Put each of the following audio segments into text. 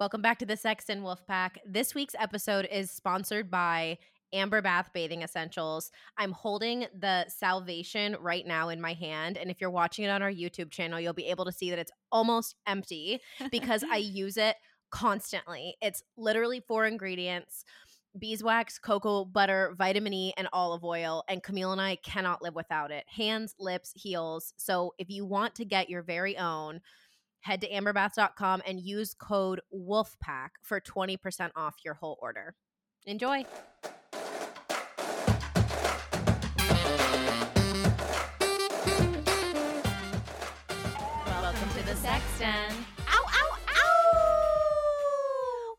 Welcome back to the Sex Den Wolfpack. This week's episode is sponsored by Amber Bath Bathing Essentials. I'm holding the Salvation right now in my hand. And if you're watching it on our YouTube channel, you'll be able to see that it's almost empty because I use it constantly. It's literally four ingredients beeswax, cocoa butter, vitamin E, and olive oil. And Camille and I cannot live without it. Hands, lips, heels. So if you want to get your very own, head to amberbath.com and use code WOLFPACK for 20% off your whole order. Enjoy. Welcome to the Sex Den. Ow, ow, ow!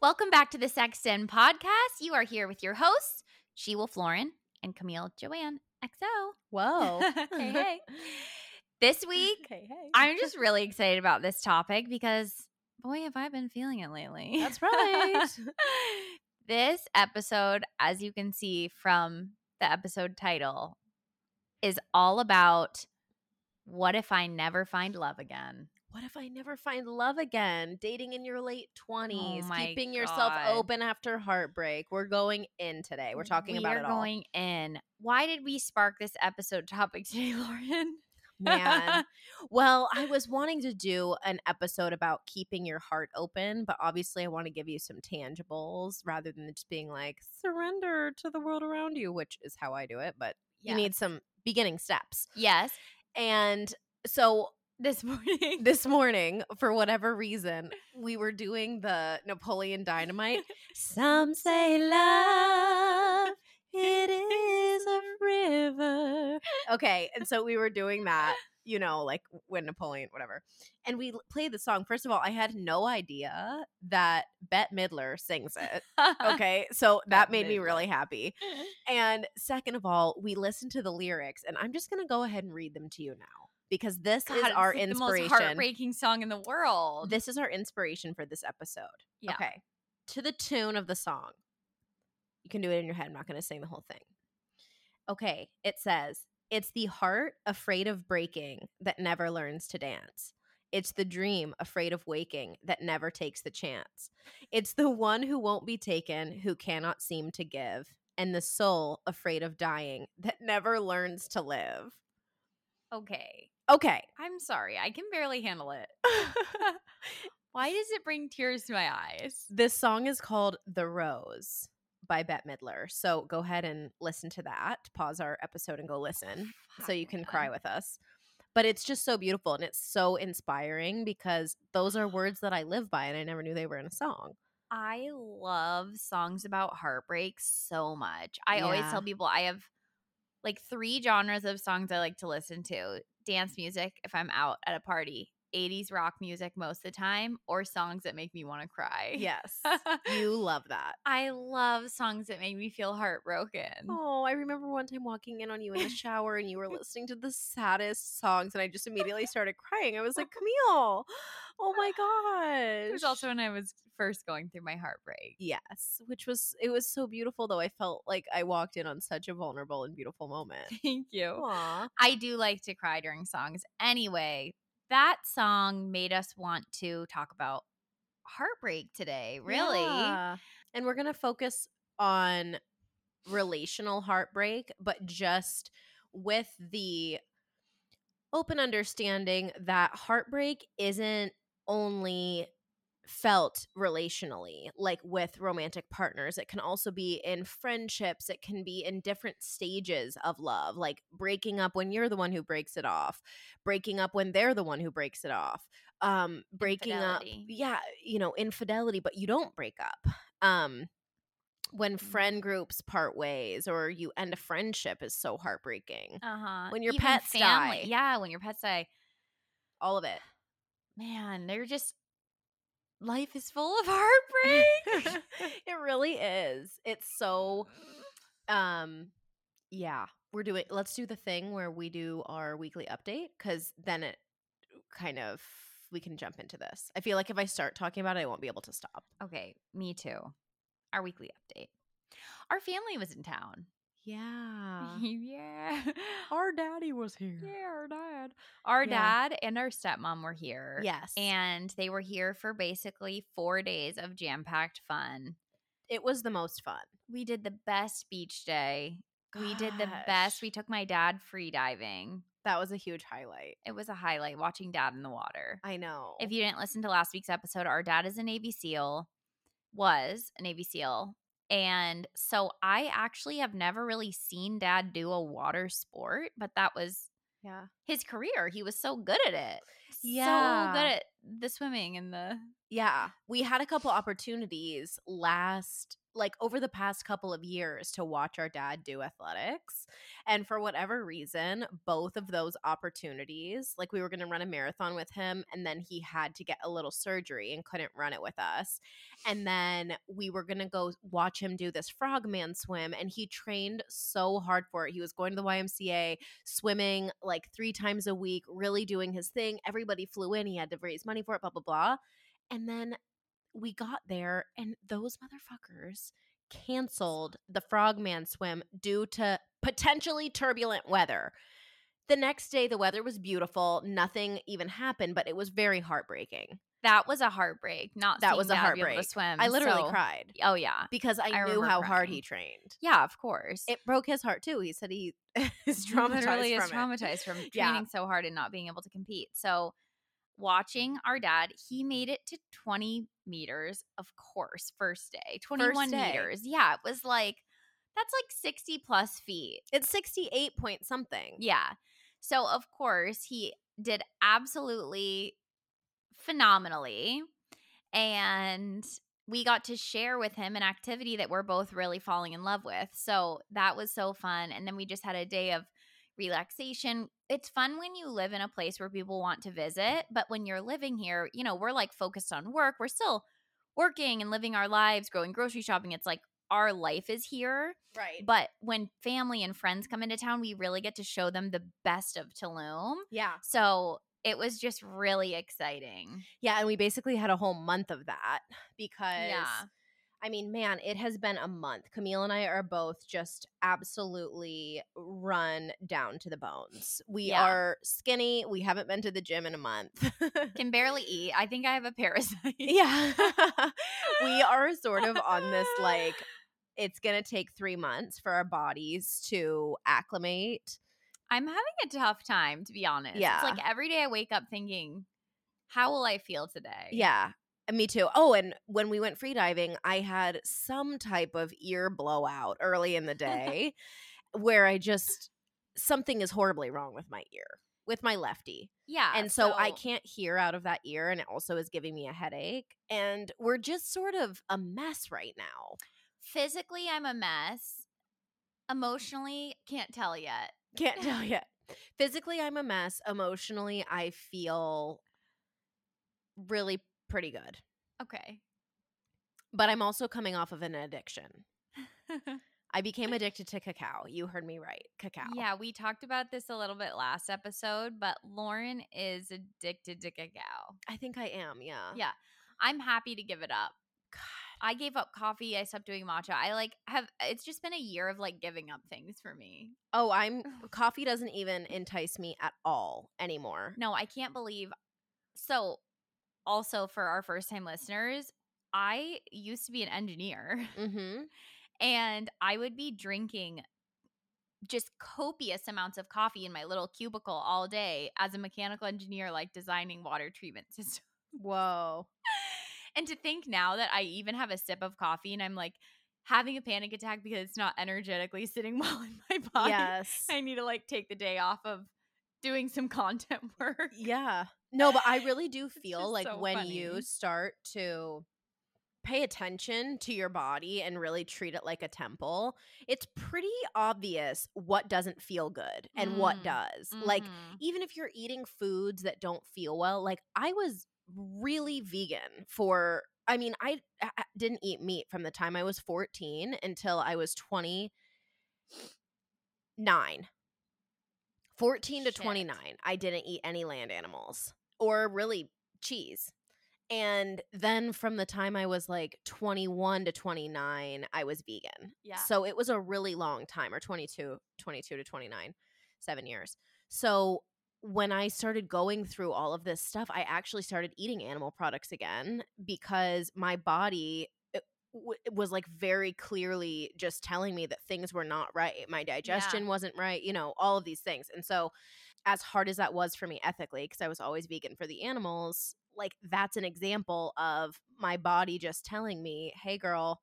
Welcome back to the Sex Den podcast. You are here with your hosts, She Wolf Lauren and Camille Joanne XO. Whoa. hey, hey. This week, Hey, hey. I'm just really excited about this topic because, boy, have I been feeling it lately. That's right. this episode, as you can see from the episode title, is all about what if I never find love again? What if I never find love again? Dating in your late 20s, Oh keeping yourself God. open after heartbreak. We're going in today. We're talking we about it all. going in. Why did we spark this episode topic today, Lauren? Man. well, I was wanting to do an episode about keeping your heart open, but obviously I want to give you some tangibles rather than just being like surrender to the world around you, which is how I do it, but you need some beginning steps. yes. And so This morning, this morning, for whatever reason, we were doing the Napoleon Dynamite. Some say love, it is a river. Okay, and so we were doing that, you know, like when Napoleon, whatever. And we played the song. First of all, I had no idea that Bette Midler sings it. Okay, so that made me really happy. And second of all, we listened to the lyrics, and I'm just gonna go ahead and read them to you now because this God, is our like the inspiration. most heartbreaking song in the world. This is our inspiration for this episode. Yeah. Okay. To the tune of the song. You can do it in your head. I'm not going to sing the whole thing. Okay. It says, It's the heart afraid of breaking that never learns to dance. It's the dream afraid of waking that never takes the chance. It's the one who won't be taken who cannot seem to give. And the soul afraid of dying that never learns to live. okay. Okay. I'm sorry. I can barely handle it. Why does it bring tears to my eyes? This song is called The Rose by Bette Midler. So go ahead and listen to that. Pause our episode and go listen so you can cry with us. But it's just so beautiful and it's so inspiring because those are words that I live by and I never knew they were in a song. I love songs about heartbreak so much. I always tell people I have like three genres of songs I like to listen to dance music if I'm out at a party, 80s rock music most of the time, or songs that make me want to cry. Yes. you love that. I love songs that make me feel heartbroken. Oh, I remember one time walking in on you in the shower and you were listening to the saddest songs and I just immediately started crying. I was like, Camille, oh my gosh. It was also when I was first going through my heartbreak. Yes, which was it was so beautiful though. I felt like I walked in on such a vulnerable and beautiful moment. Thank you. Aw. I do like to cry during songs. Anyway, that song made us want to talk about heartbreak today. Really? Yeah. And we're going to focus on relational heartbreak, but just with the open understanding that heartbreak isn't only felt relationally like with romantic partners it can also be in friendships it can be in different stages of love like breaking up when you're the one who breaks it off breaking up when they're the one who breaks it off um breaking Infidelity. up yeah you know infidelity but you don't break up um when Mm-hmm. friend groups part ways or you end a friendship is so heartbreaking Uh huh. When your pets die. Yeah, when your pets die. all of it Man, they're just. Life is full of heartbreak. it really is it's so um yeah we're doing let's do the thing where we do our weekly update because then it kind of we can jump into this i feel like if i start talking about it i won't be able to stop okay, me too. Our weekly update. Our family was in town. Yeah. yeah. Our daddy was here. Yeah, our dad. Our Yeah. dad and our stepmom were here. Yes. And they were here for basically four days of jam packed fun. it was the most fun. We did the best beach day. We did the best. We took my dad free diving. That was a huge highlight. It was a highlight watching dad in the water. I know. If you didn't listen to last week's episode, our dad is a Navy SEAL, was a Navy SEAL. And so I actually have never really seen dad do a water sport, but that was yeah. his career. He was so good at it. Yeah. So good at the swimming and the Yeah. We had a couple opportunities last like over the past couple of years to watch our dad do athletics. And for whatever reason, both of those opportunities, like we were going to run a marathon with him and then he had to get a little surgery and couldn't run it with us. And then we were going to go watch him do this frogman swim and he trained so hard for it. He was going to the YMCA, swimming like 3 times a week, really doing his thing. Everybody flew in, he had to raise money for it, blah blah blah. And then we got there and those motherfuckers canceled the frogman swim due to potentially turbulent weather. The next day the weather was beautiful, nothing even happened, but it was very heartbreaking. that was a heartbreak. Not That was a dad be able heartbreak. to swim. I literally so- cried Oh yeah, because I, I knew how hard he trained. yeah, of course. It broke his heart too. He said he is traumatized literally from is traumatized from training Yeah. so hard and not being able to compete. So watching our dad, he made it to 20 meters, of course, first day. 21 day. meters. Yeah, it was like that's like 60 plus feet. It's 68 point something. Yeah. So of course he did absolutely phenomenally. And we got to share with him an activity that we're both really falling in love with. So that was so fun. And then we just had a day of relaxation. It's fun when you live in a place where people want to visit, but when you're living here, you know, we're like focused on work. We're still working and living our lives, going grocery shopping. It's like our life is here. Right. But when family and friends come into town, we really get to show them the best of Tulum. yeah. So it was just really exciting. Yeah, and we basically had a whole month of that because Yeah. I mean, man, it has been a month. Camille and I are both just absolutely run down to the bones. We Yeah. are skinny. We haven't been to the gym in a month. Can barely eat. I think I have a parasite. yeah. we are sort of on this like it's going to take 3 months for our bodies to acclimate. I'm having a tough time, to be honest. Yeah. It's like every day I wake up thinking, how will I feel today? Yeah. Uh, me too. Oh, and when we went free diving, I had some type of ear blowout early in the day where I just something is horribly wrong with my ear, with my lefty. Yeah. and so, I can't hear out of that ear and it also is giving me a headache and we're just sort of a mess right now. Physically, I'm a mess. Emotionally, can't tell yet. Can't tell yet. Physically I'm a mess. Emotionally I feel really pretty good. Okay. But I'm also coming off of an addiction. I became addicted to cacao. You heard me right. Cacao. Yeah, we talked about this a little bit last episode, but Lauren is addicted to cacao. I think I am. Yeah. Yeah. I'm happy to give it up. I gave up coffee. I stopped doing matcha. I like have it's just been a year of like giving up things for me. Oh, I'm coffee doesn't even entice me at all anymore. No, I can't believe. So, also for our first time listeners, I used to be an engineer Mm-hmm. and I would be drinking just copious amounts of coffee in my little cubicle all day as a mechanical engineer, like designing water treatment systems. Whoa. And to think now that I even have a sip of coffee and I'm like having a panic attack because it's not energetically sitting well in my body. Yes. I need to like take the day off of doing some content work. Yeah. No, but I really do feel like so when you start to pay attention to your body and really treat it like a temple, it's pretty obvious what doesn't feel good and what Mm. does. Like Mhm. even if you're eating foods that don't feel well, like I was really vegan for I mean, I, I I didn't eat meat from the time I was 14 until I was 29. 14 to Shit. 29, I didn't eat any land animals or really cheese. And then from the time I was like 21 to 29, I was vegan. Yeah. So it was a really long time, or 22, 22 to 29, seven years. So when I started going through all of this stuff, I actually started eating animal products again because my body uh, it w- was like very clearly just telling me that things were not right. My digestion wasn't right, you know, all of these things. And so, as hard as that was for me ethically, because I was always vegan for the animals, like that's an example of my body just telling me, hey, girl,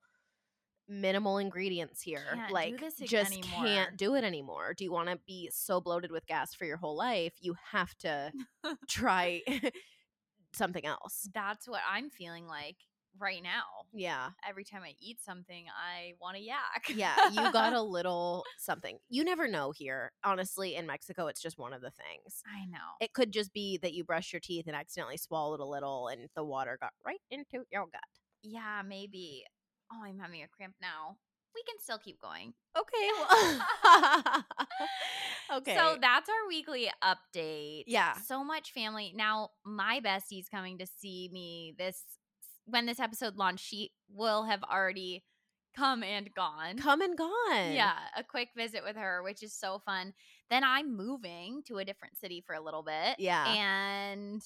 minimal ingredients here. Can't like, just anymore." can't do it anymore. Do you want to be so bloated with gas for your whole life? You have to try something else. That's what I'm feeling like right now. Yeah. Every time I eat something, I want to yak. Yeah, you got a little something. You never know here. Honestly, in Mexico, it's just one of the things. I know. It could just be that you brushed your teeth and accidentally swallowed a little and the water got right into your gut. yeah, maybe. Oh, I'm having a cramp now. We can still keep going. Okay. Well, okay. So that's our weekly update. Yeah. So much family. Now, my bestie's coming to see me this when this episode launched. She will have already come and gone. come and gone. Yeah, a quick visit with her, which is so fun. Then I'm moving to a different city for a little bit. Yeah. And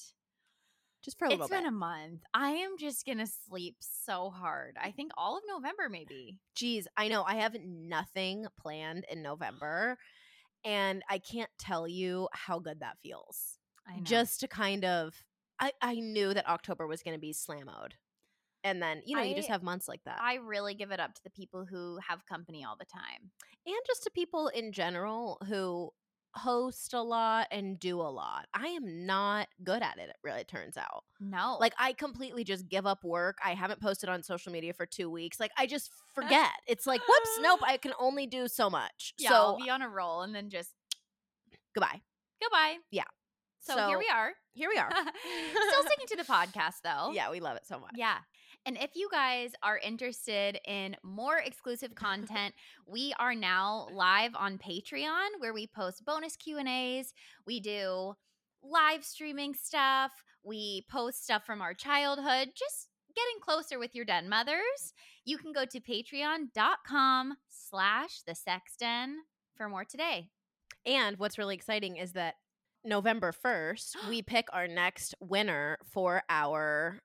Just for a little it's bit. been a month. I am just going to sleep so hard. I think all of November, maybe. Geez, I know. I have nothing planned in November. And I can't tell you how good that feels. I know. just to kind of I, I knew that October was going to be slam mode. And then, you know, you just have months like that. I really give it up to the people who have company all the time. and just to people in general who host a lot and do a lot. I am not good at it, it really turns out. No. Like I completely just give up work. I haven't posted on social media for 2 weeks. Like I just forget. it's like, whoops, nope, I can only do so much. yeah, so I'll be on a roll and then just goodbye. goodbye. Yeah. So, here we are. Here we are. Still sticking to the podcast though. yeah, we love it so much. Yeah. And if you guys are interested in more exclusive content, we are now live on Patreon where we post bonus Q&As. We do live streaming stuff. We post stuff from our childhood, just getting closer with your den mothers. You can go to patreon.com slash the sex den for more today. And what's really exciting is that November 1st, we pick our next winner for our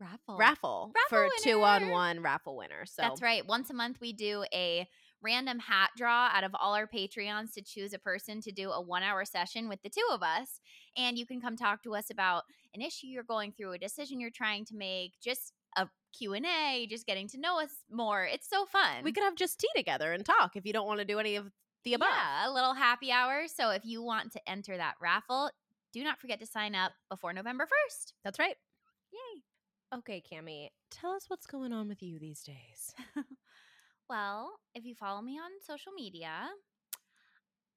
Raffle. raffle, Raffle for two on one raffle winner. So That's right. Once a month, we do a random hat draw out of all our Patreons to choose a person to do a one hour session with the two of us. And you can come talk to us about an issue you're going through, a decision you're trying to make, just a Q&A, just getting to know us more. It's so fun. we could have just tea together and talk if you don't want to do any of the above. Yeah, a little happy hour. So if you want to enter that raffle, do not forget to sign up before November 1st. That's right. Yay. Okay, Cami, tell us what's going on with you these days. Well, if you follow me on social media,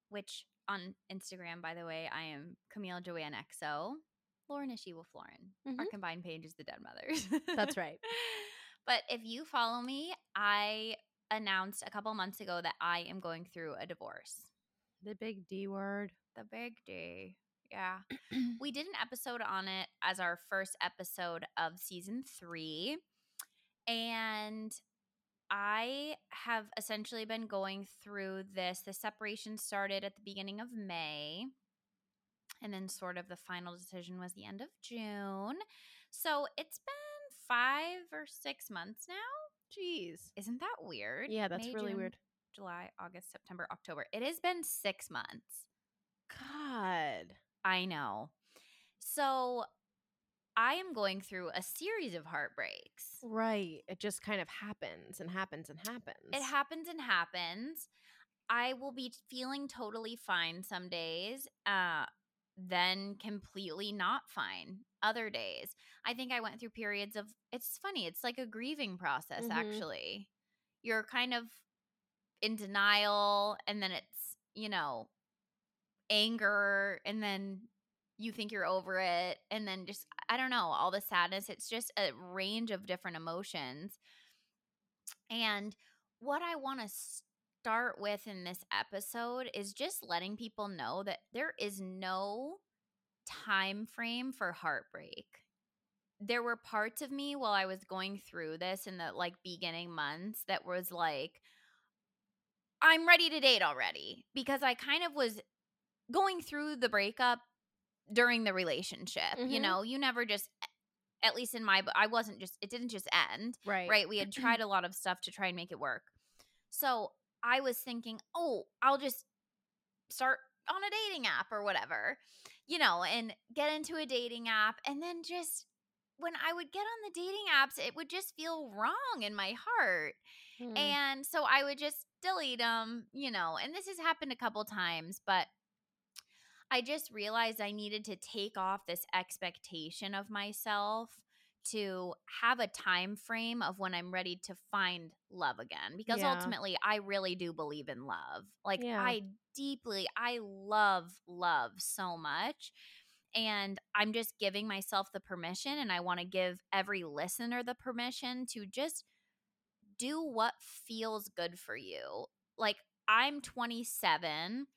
which on Instagram, by the way, I am Camille Joanne XO, Lauren Ishii with Lauren. Our Mhm. combined page is the Den Mothers. That's right. But if you follow me, I announced a couple months ago that I am going through a divorce. The big D word. The big day. Yeah. we did an episode on it as our first episode of season three. And I have essentially been going through this. The separation started at the beginning of May. And then, sort of, the final decision was the end of June. So it's been five or six months now. Jeez. Isn't that weird? Yeah, that's May, really June, weird. July, August, September, October. It has been six months. God. I know. So I am going through a series of heartbreaks. Right. It just kind of happens and happens and happens. It happens and happens. I will be feeling totally fine some days, uh, then completely not fine other days. I think I went through periods of, it's funny, it's like a grieving process, Mhm. actually. You're kind of in denial, and then it's, you know, anger, and then you think you're over it, and then just, I don't know, all the sadness. It's just a range of different emotions. And what I want to start with in this episode is just letting people know that there is no time frame for heartbreak. there were parts of me while I was going through this in the like beginning months that was like, I'm ready to date already because I kind of was going through the breakup during the relationship. You Mhm. know, you never just, at least in my, I wasn't just, it didn't just end, Right. right? We had tried a lot of stuff to try and make it work. So I was thinking, oh, I'll just start on a dating app or whatever, you know, and get into a dating app. And then just when I would get on the dating apps, it would just feel wrong in my heart. Mm. And so I would just delete them, you know, and this has happened a couple times, but I just realized I needed to take off this expectation of myself to have a time frame of when I'm ready to find love again because Yeah. ultimately I really do believe in love. Like Yeah. I deeply I love love so much and I'm just giving myself the permission and I want to give every listener the permission to just do what feels good for you. Like I'm 27.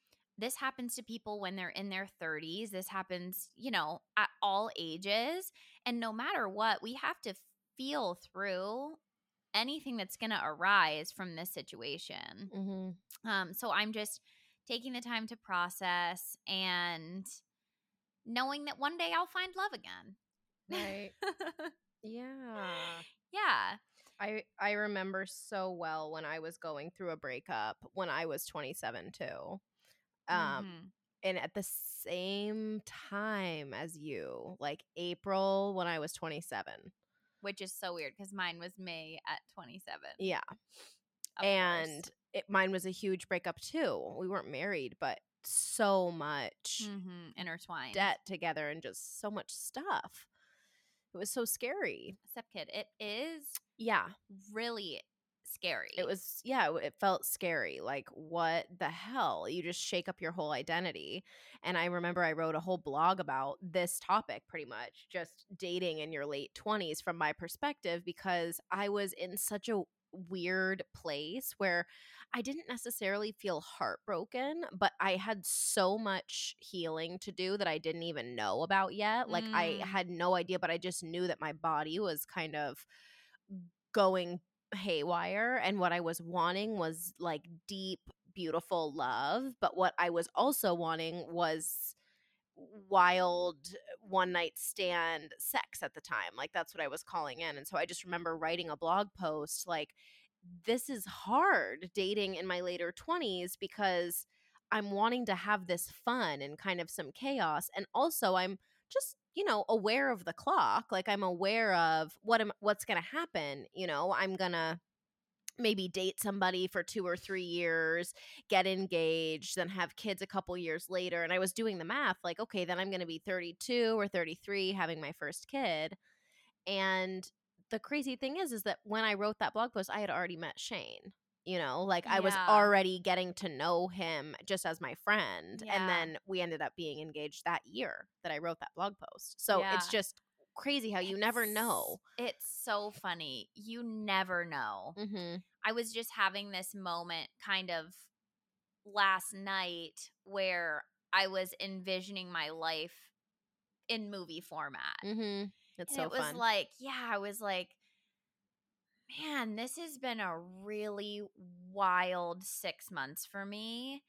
This happens to people when they're in their 30s. This happens, you know, at all ages. And no matter what, we have to feel through anything that's going to arise from this situation. Mhm. Um, so I'm just taking the time to process and knowing that one day I'll find love again. Right. Yeah. yeah. I I remember so well when I was going through a breakup when I was 27 too. Um Mhm. and at the same time as you, like April when I was 27. Which is so weird because mine was May at 27. Yeah. of and it, mine was a huge breakup too. We weren't married, but so much Mhm. intertwined. debt together and just so much stuff. It was so scary. Step kid. It is Yeah. really scary. It was, yeah, it- felt scary. Like, what the hell? You just shake up your whole identity. And I remember I wrote a whole blog about this topic pretty much just dating in your late 20s from my perspective because I was in such a weird place where I didn't necessarily feel heartbroken, but I had so much healing to do that I didn't even know about yet. Like, I Mm. had no idea, but I just knew that my body was kind of going haywire and what I was wanting was like deep beautiful love but what I was also wanting was wild one night stand sex at the time like that's what I was calling in and so I just remember writing a blog post like this is hard dating in my later 20s because I'm wanting to have this fun and kind of some chaos and also I'm just you know aware of the clock like i'm aware of what am what's going to happen you know i'm going to maybe date somebody for 2 or 3 years get engaged then have kids a couple years later and i was doing the math like okay then i'm going to be 32 or 33 having my first kid. And the crazy thing is is that when i wrote that blog post i had already met shane you know like i was already getting to know him just as my friend Yeah. and then we ended up being engaged that year that i wrote that blog post so it's just crazy how you never know It's so funny. You never know. mm-hmm. I was just having this moment kind of last night where I was envisioning my life in movie format. Mm-hmm. it's and so it was fun like, yeah, I was like, man, this has been a really wild six months for me.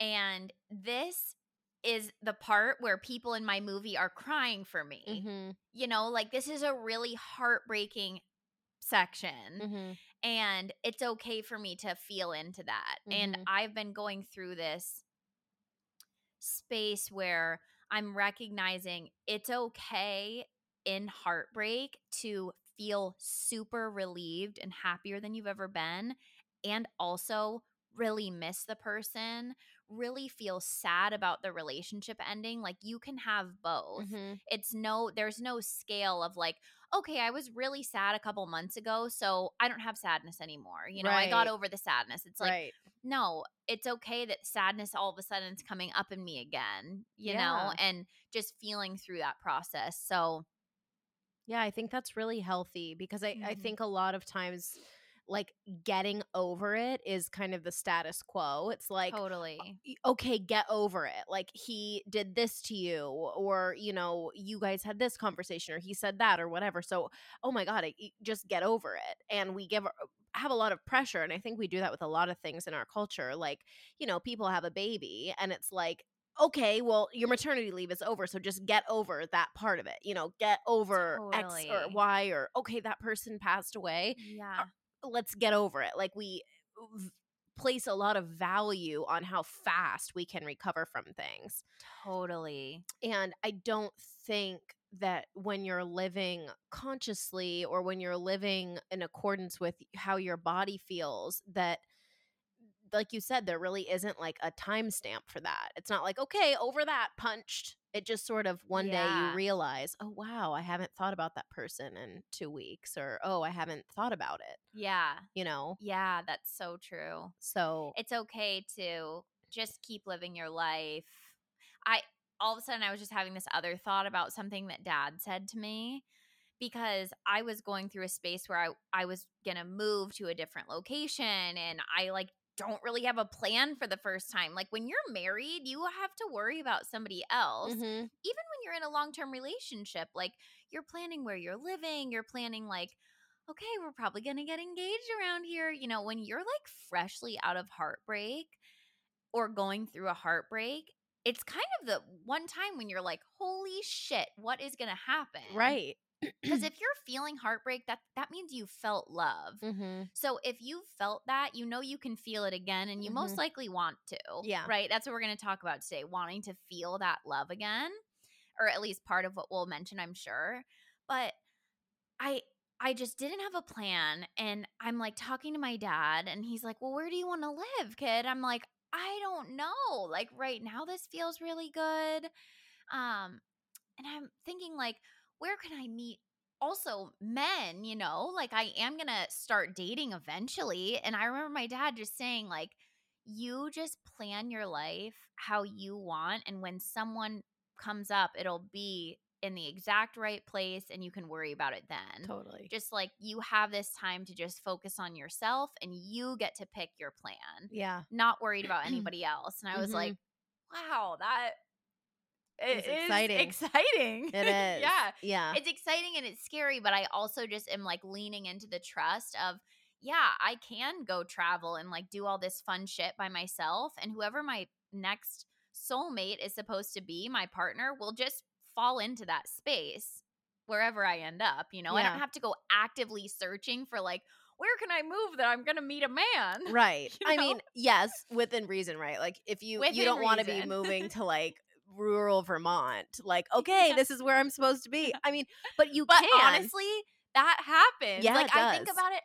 And this is the part where people in my movie are crying for me. mm-hmm. You know, like this is a really heartbreaking section. Mm-hmm. And it's okay for me to feel into that. And Mhm. I've been going through this space where I'm recognizing it's okay in heartbreak to feel super relieved and happier than you've ever been, and also really miss the person, really feel sad about the relationship ending. Like you can have both. Mm-hmm. It's no, there's no scale of like, okay, I was really sad a couple months ago, so I don't have sadness anymore. You know, I got over the sadness. It's like, right no, it's okay that sadness all of a sudden is coming up in me again, you know, and just feeling through that process. So, Yeah, I think that's really healthy because I, I Mhm. think a lot of times like getting over it is kind of the status quo. It's like totally. okay, get over it. Like he did this to you, or you know, you guys had this conversation, or he said that, or whatever. So, oh my god, I- just get over it. And we give have a lot of pressure, and I think we do that with a lot of things in our culture. Like, you know, people have a baby, and it's like. Okay, well, your maternity leave is over, so just get over that part of it. You know, get over X or Y, or okay, that person passed away uh, Yeah. let's get over it. Like we v- place a lot of value on how fast we can recover from things. Totally. And I don't think that when you're living consciously or when you're living in accordance with how your body feels that like you said there really isn't like a timestamp for that. It's not like okay, over that punched. It just sort of one day you realize, "Oh wow, I haven't thought about that person in 2 weeks," or "Oh, I haven't thought about it." Yeah. You know? Yeah, that's so true. So It's okay to just keep living your life. I all of a sudden I was just having this other thought about something that dad said to me because I was going through a space where I I was going to move to a different location and I like don't really have a plan for the first time. Like when you're married, you have to worry about somebody else. Mhm. even when you're in a long-term relationship like you're planning where you're living you're planning like okay we're probably going to get engaged around here you know when you're like freshly out of heartbreak or going through a heartbreak it's kind of the one time when you're like holy shit what is going to happen right. Because if you're feeling heartbreak that that means you felt love mm-hmm. so if you felt that, you know you can feel it again and you most Mhm. likely want to. Yeah. Right? That's what we're going to talk about today, wanting to feel that love again or at least part of what we'll mention, I'm sure. But I I just didn't have a plan and I'm like talking to my dad and he's like, "Well, where do you want to live, kid?" I'm like, "I don't know. Like right now this feels really good." Um and I'm thinking like, where can I meet also men, you know? Like I am going to start dating eventually and I remember my dad just saying like you just plan your life how you want and when someone comes up it'll be in the exact right place and you can worry about it then. Totally. Just like you have this time to just focus on yourself and you get to pick your plan, Yeah. not worried about anybody else. And I was Mhm. like, wow, that It's exciting. exciting. It is. yeah. Yeah. It's exciting and it's scary, but I also just am like leaning into the trust of, yeah, I can go travel and like do all this fun shit by myself. And whoever my next soulmate is supposed to be, my partner, will just fall into that space wherever I end up. You know, I don't have to go actively searching for like, where can I move that I'm going to meet a man? right. you I mean, yes, within reason, right? Like if you you don't want to be moving to like rural Vermont, like okay, this is where I'm supposed to be. I mean, but you But can. honestly, that happens. Yeah, like I think about it.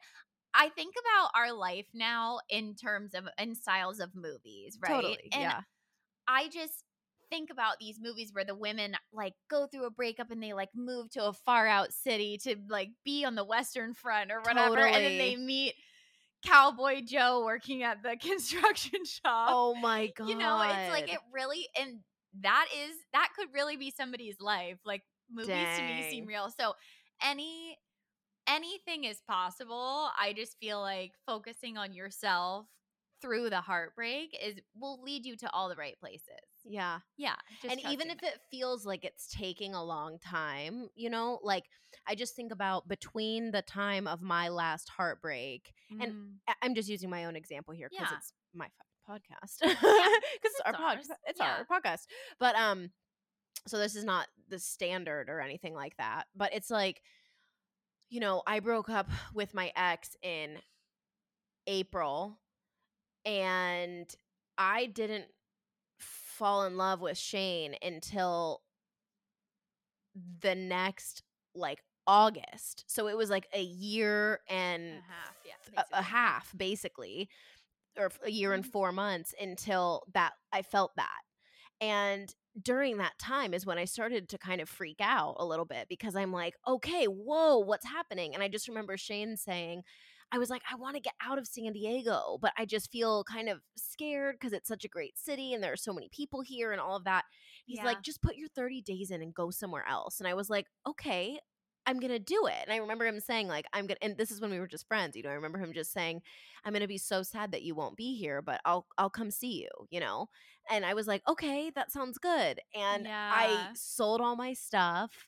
I think about our life now in terms of in styles of movies, right? Totally. And yeah. I just think about these movies where the women like go through a breakup and they like move to a far out city to like be on the western front or whatever and then they meet cowboy joe working at the construction shop Oh my god. you know it's like it really and that is that could really be somebody's life like movies to me seem real so any anything is possible i just feel like focusing on yourself through the heartbreak is will lead you to all the right places Yeah. yeah just and even if it feels like it's taking a long time, you know, like I just think about between the time of my last heartbreak and Mm. I- I'm just using my own example here because Yeah. it's my podcast. Because it's, our it's pod, ours. it's Yeah. our podcast. But um, so this is not the standard or anything like that. But it's like, you know, I broke up with my ex in April, and I didn't fall in love with Shane until the next like August. So it was like a year and A half, yeah, a- a, half basically or a year and Mhm. 4 months until that I felt that. And during that time is when I started to kind of freak out a little bit because I'm like, okay, whoa, what's happening? And I just remember Shane saying, I was like, I want to get out of San Diego, but I just feel kind of scared because it's such a great city and there are so many people here and all of that. He's Yeah. like, just put your 30 days in and go somewhere else. And I was like, okay. I'm gonna do it. And I remember him saying, like, I'm gonna and this is when we were just friends, you know. I remember him just saying, I'm gonna be so sad that you won't be here, but I'll I'll come see you, you know? And I was like, Okay, that sounds good. And I sold all my stuff,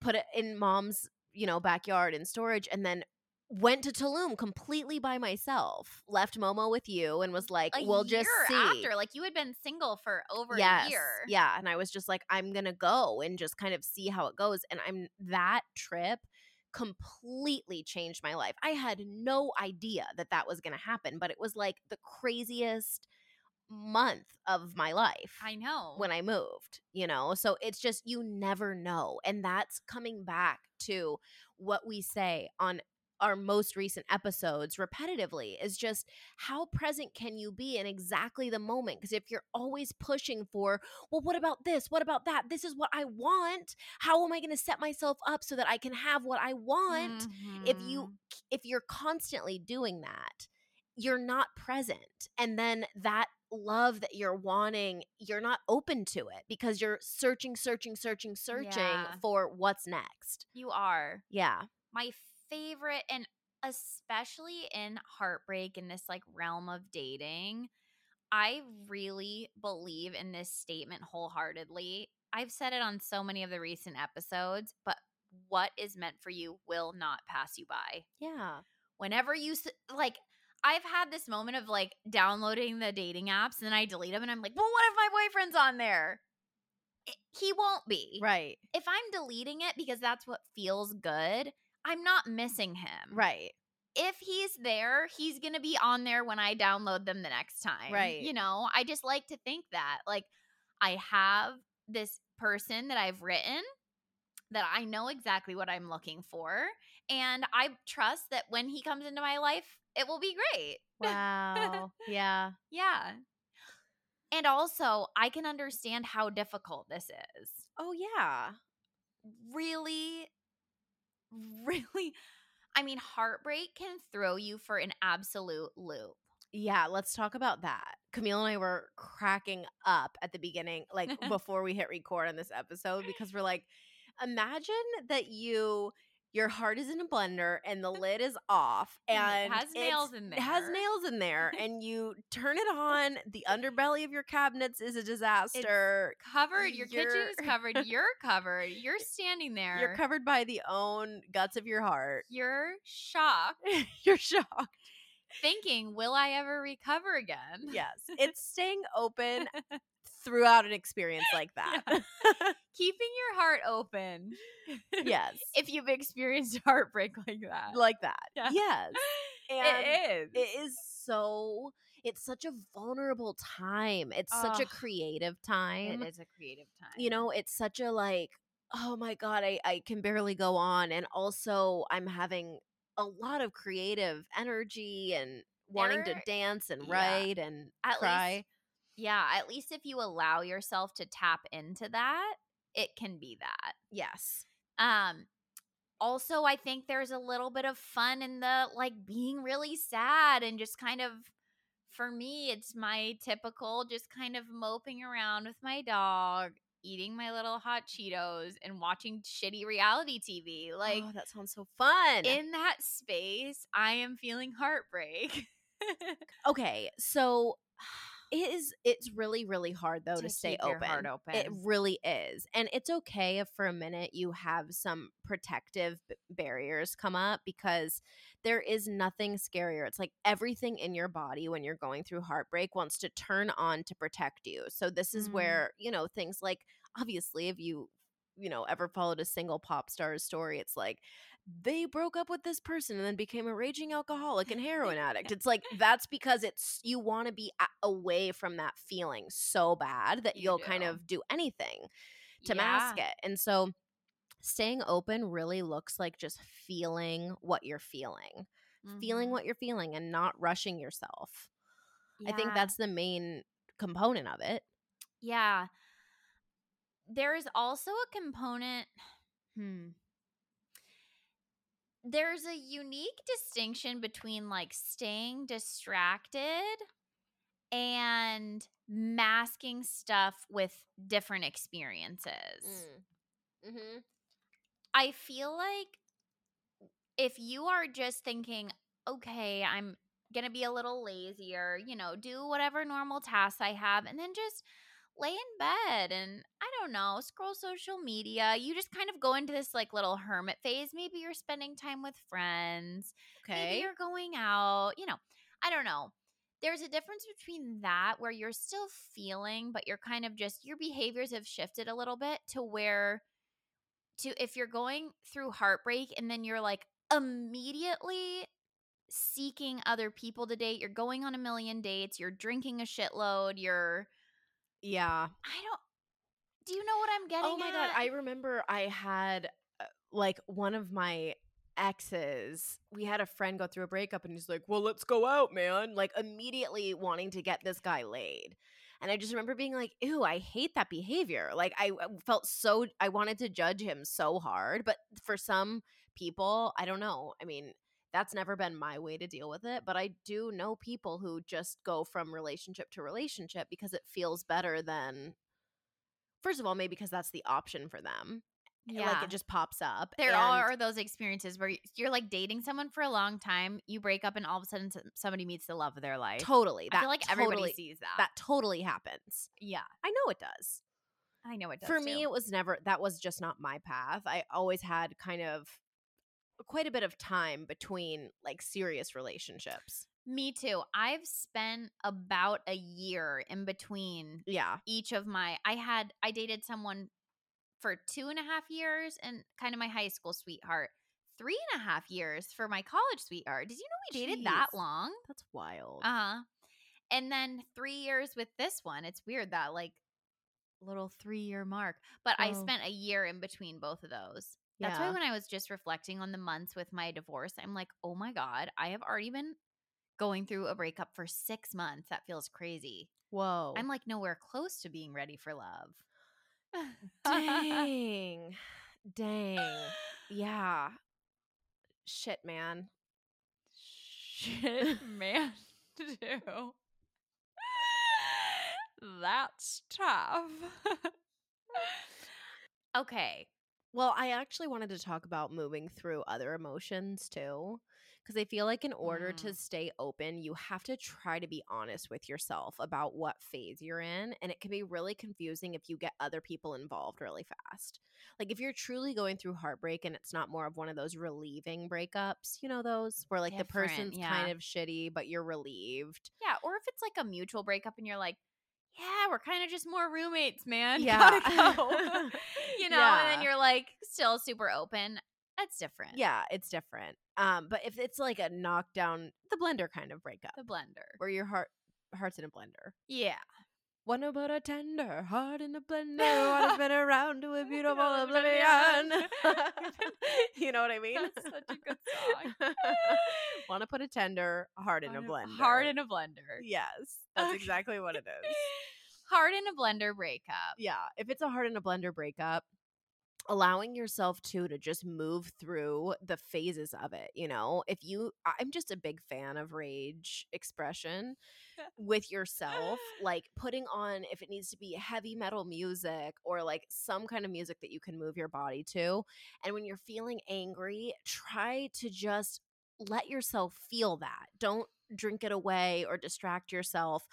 put it in mom's, you know, backyard in storage, and then went to Tulum completely by myself. Left Momo with you and was like, A We'll just see after, like you had been single for over yes, a year. Yeah. And I was just like, I'm gonna go and just kind of see how it goes. And I'm that trip completely changed my life. I had no idea that that was gonna happen, but it was like the craziest month of my life I know. when I moved, you know? So it's just, you never know. And that's coming back to what we say on our most recent episodes repetitively is just how present can you be in exactly the moment? Because if you're always pushing for, well, what about this? What about that? This is what I want. How am I going to set myself up so that I can have what I want? if you Mhm. if you're constantly doing that you're not present and then that love that you're wanting you're not open to it because you're searching searching searching searching Yeah. for what's next you are yeah my favorite and especially in heartbreak in this like realm of dating i really believe in this statement wholeheartedly i've said it on so many of the recent episodes but what is meant for you will not pass you by yeah whenever you like I've had this moment of like downloading the dating apps and then I delete them and I'm like, well, what if my boyfriend's on there? It- he won't be. right If I'm deleting it because that's what feels good, I'm not missing him. right If he's there, he's going to be on there when I download them the next time. Right. You know, I just like to think that. Like, I have this person that I've written that I know exactly what I'm looking for. And I trust that when he comes into my life, it will be great. wow yeah Yeah. And also, I can understand how difficult this is. oh yeah Really, really, I mean, heartbreak can throw you for an absolute loop. Yeah, let's talk about that. Camille and I were cracking up at the beginning, like before we hit record on this episode, because we're like, imagine that you your heart is in a blender and the lid is off And and it has nails in there. It has nails in there, and you turn it on. The underbelly of your cabinets is a disaster. Covered, your kitchen You're- is covered, you're covered, you're standing there. You're covered by the own guts of your heart. You're shocked, You're shocked. thinking, will I ever recover again? Yes, it's staying open throughout an experience like that. Keeping your heart open. yes, If you've experienced heartbreak like that. like that. Yeah. Yes. And it is. it is so it's such a vulnerable time. It's such a creative time. It is a creative time. You know, it's such a like, oh my God, I, I can barely go on. And also I'm having a lot of creative energy and wanting to dance and yeah. write and At cry. least- yeah, at least if you allow yourself to tap into that, it can be that. yes. Um also I think there's a little bit of fun in the like being really sad and just kind of for me it's my typical just kind of moping around with my dog, eating my little hot Cheetos and watching shitty reality TV. Like oh, that sounds so fun. in that space, I am feeling heartbreak. okay. So it is it's really, really hard though to, To stay your open. It really is. And it's okay if for a minute you have some protective b- barriers come up because there is nothing scarier. It's like everything in your body when you're going through heartbreak wants to turn on to protect you. So this is Mm. where, you know, things like obviously if you you know ever followed a single pop star's story it's like they broke up with this person and then became a raging alcoholic and heroin addict it's like that's because it's you want to be away from that feeling so bad that You you'll kind of do anything to mask it. And so staying open really looks like just feeling what you're feeling, feeling Mhm. what you're feeling and not rushing yourself. I think that's the main component of it. Yeah. There's also a component. Hmm. There's a unique distinction between like staying distracted and masking stuff with different experiences. Mm-hmm. I feel like if you are just thinking, okay, I'm going to be a little lazier, you know, do whatever normal tasks I have, and then just lay in bed and I don't know, scroll social media. You just kind of go into this like little hermit phase. Maybe you're spending time with friends. Okay. Maybe you're going out, you know. I don't know. There's a difference between that where you're still feeling but you're kind of just your behaviors have shifted a little bit to where to if you're going through heartbreak and then you're like immediately seeking other people to date, you're going on a million dates, you're drinking a shitload, you're yeah. I don't. Do you know what I'm getting? Oh my at? god, I remember I had uh, like one of my exes. We had a friend go through a breakup and he's like, "Well, let's go out, man." Like immediately wanting to get this guy laid. And I just remember being like, "Ew, I hate that behavior." Like I uh, felt so I wanted to judge him so hard, but for some people, I don't know. I mean, that's never been my way to deal with it but i do know people who just go from relationship to relationship because it feels better than first of all maybe because that's the option for them yeah. like it just pops up there and- are those experiences where you're like dating someone for a long time, you break up, and all of a sudden somebody meets the love of their life. totally I feel like totally, everybody sees that. that totally happens yeah, i know it does I know it does. for me it was never that was just not my path i always had kind of quite a bit of time between like serious relationships me too. I've spent about a year in between yeah each of my. I had I dated someone for two and a half years, and kind of my high school sweetheart. Three and a half years for my college sweetheart. Did you know we dated that long? that's wild Uh huh. And then three years with this one. It's weird that like little three year mark. But I Oh. spent a year in between both of those. That's why when I was just reflecting on the months with my divorce, I'm like, oh my God, I have already been going through a breakup for six months. That feels crazy. whoa I'm like nowhere close to being ready for love. Dang. Dang. Yeah. Shit, man. Shit, man, too. That's tough. okay. Well, I actually wanted to talk about moving through other emotions too. Because I feel like in order to Mm. stay open, you have to try to be honest with yourself about what phase you're in. And it can be really confusing if you get other people involved really fast. Like if you're truly going through heartbreak and it's not more of one of those relieving breakups, you know, those where like the person's yeah. kind of shitty, but you're relieved. Yeah, or if it's like a mutual breakup and you're like, yeah, we're kind of just more roommates, man. Yeah. Go. you know, and then you're like still super open. That's different. Yeah, it's different. Um, but if it's like a knockdown, the blender kind of breakup, The blender. where your heart heart's in a blender. Yeah. What about a tender heart in a blender? Want to spin around to a beautiful Oblivion. you know what I mean? That's such a good song. Want to put a tender heart in a blender? Heart in a blender. yes, that's Okay. exactly what it is. Heart in a blender breakup. Yeah, if it's a heart in a blender breakup, allowing yourself to to just move through the phases of it, you know. If you I'm just a big fan of rage expression with yourself, like putting on if it needs to be heavy metal music or like some kind of music that you can move your body to. And when you're feeling angry, try to just let yourself feel that. Don't drink it away or distract yourself.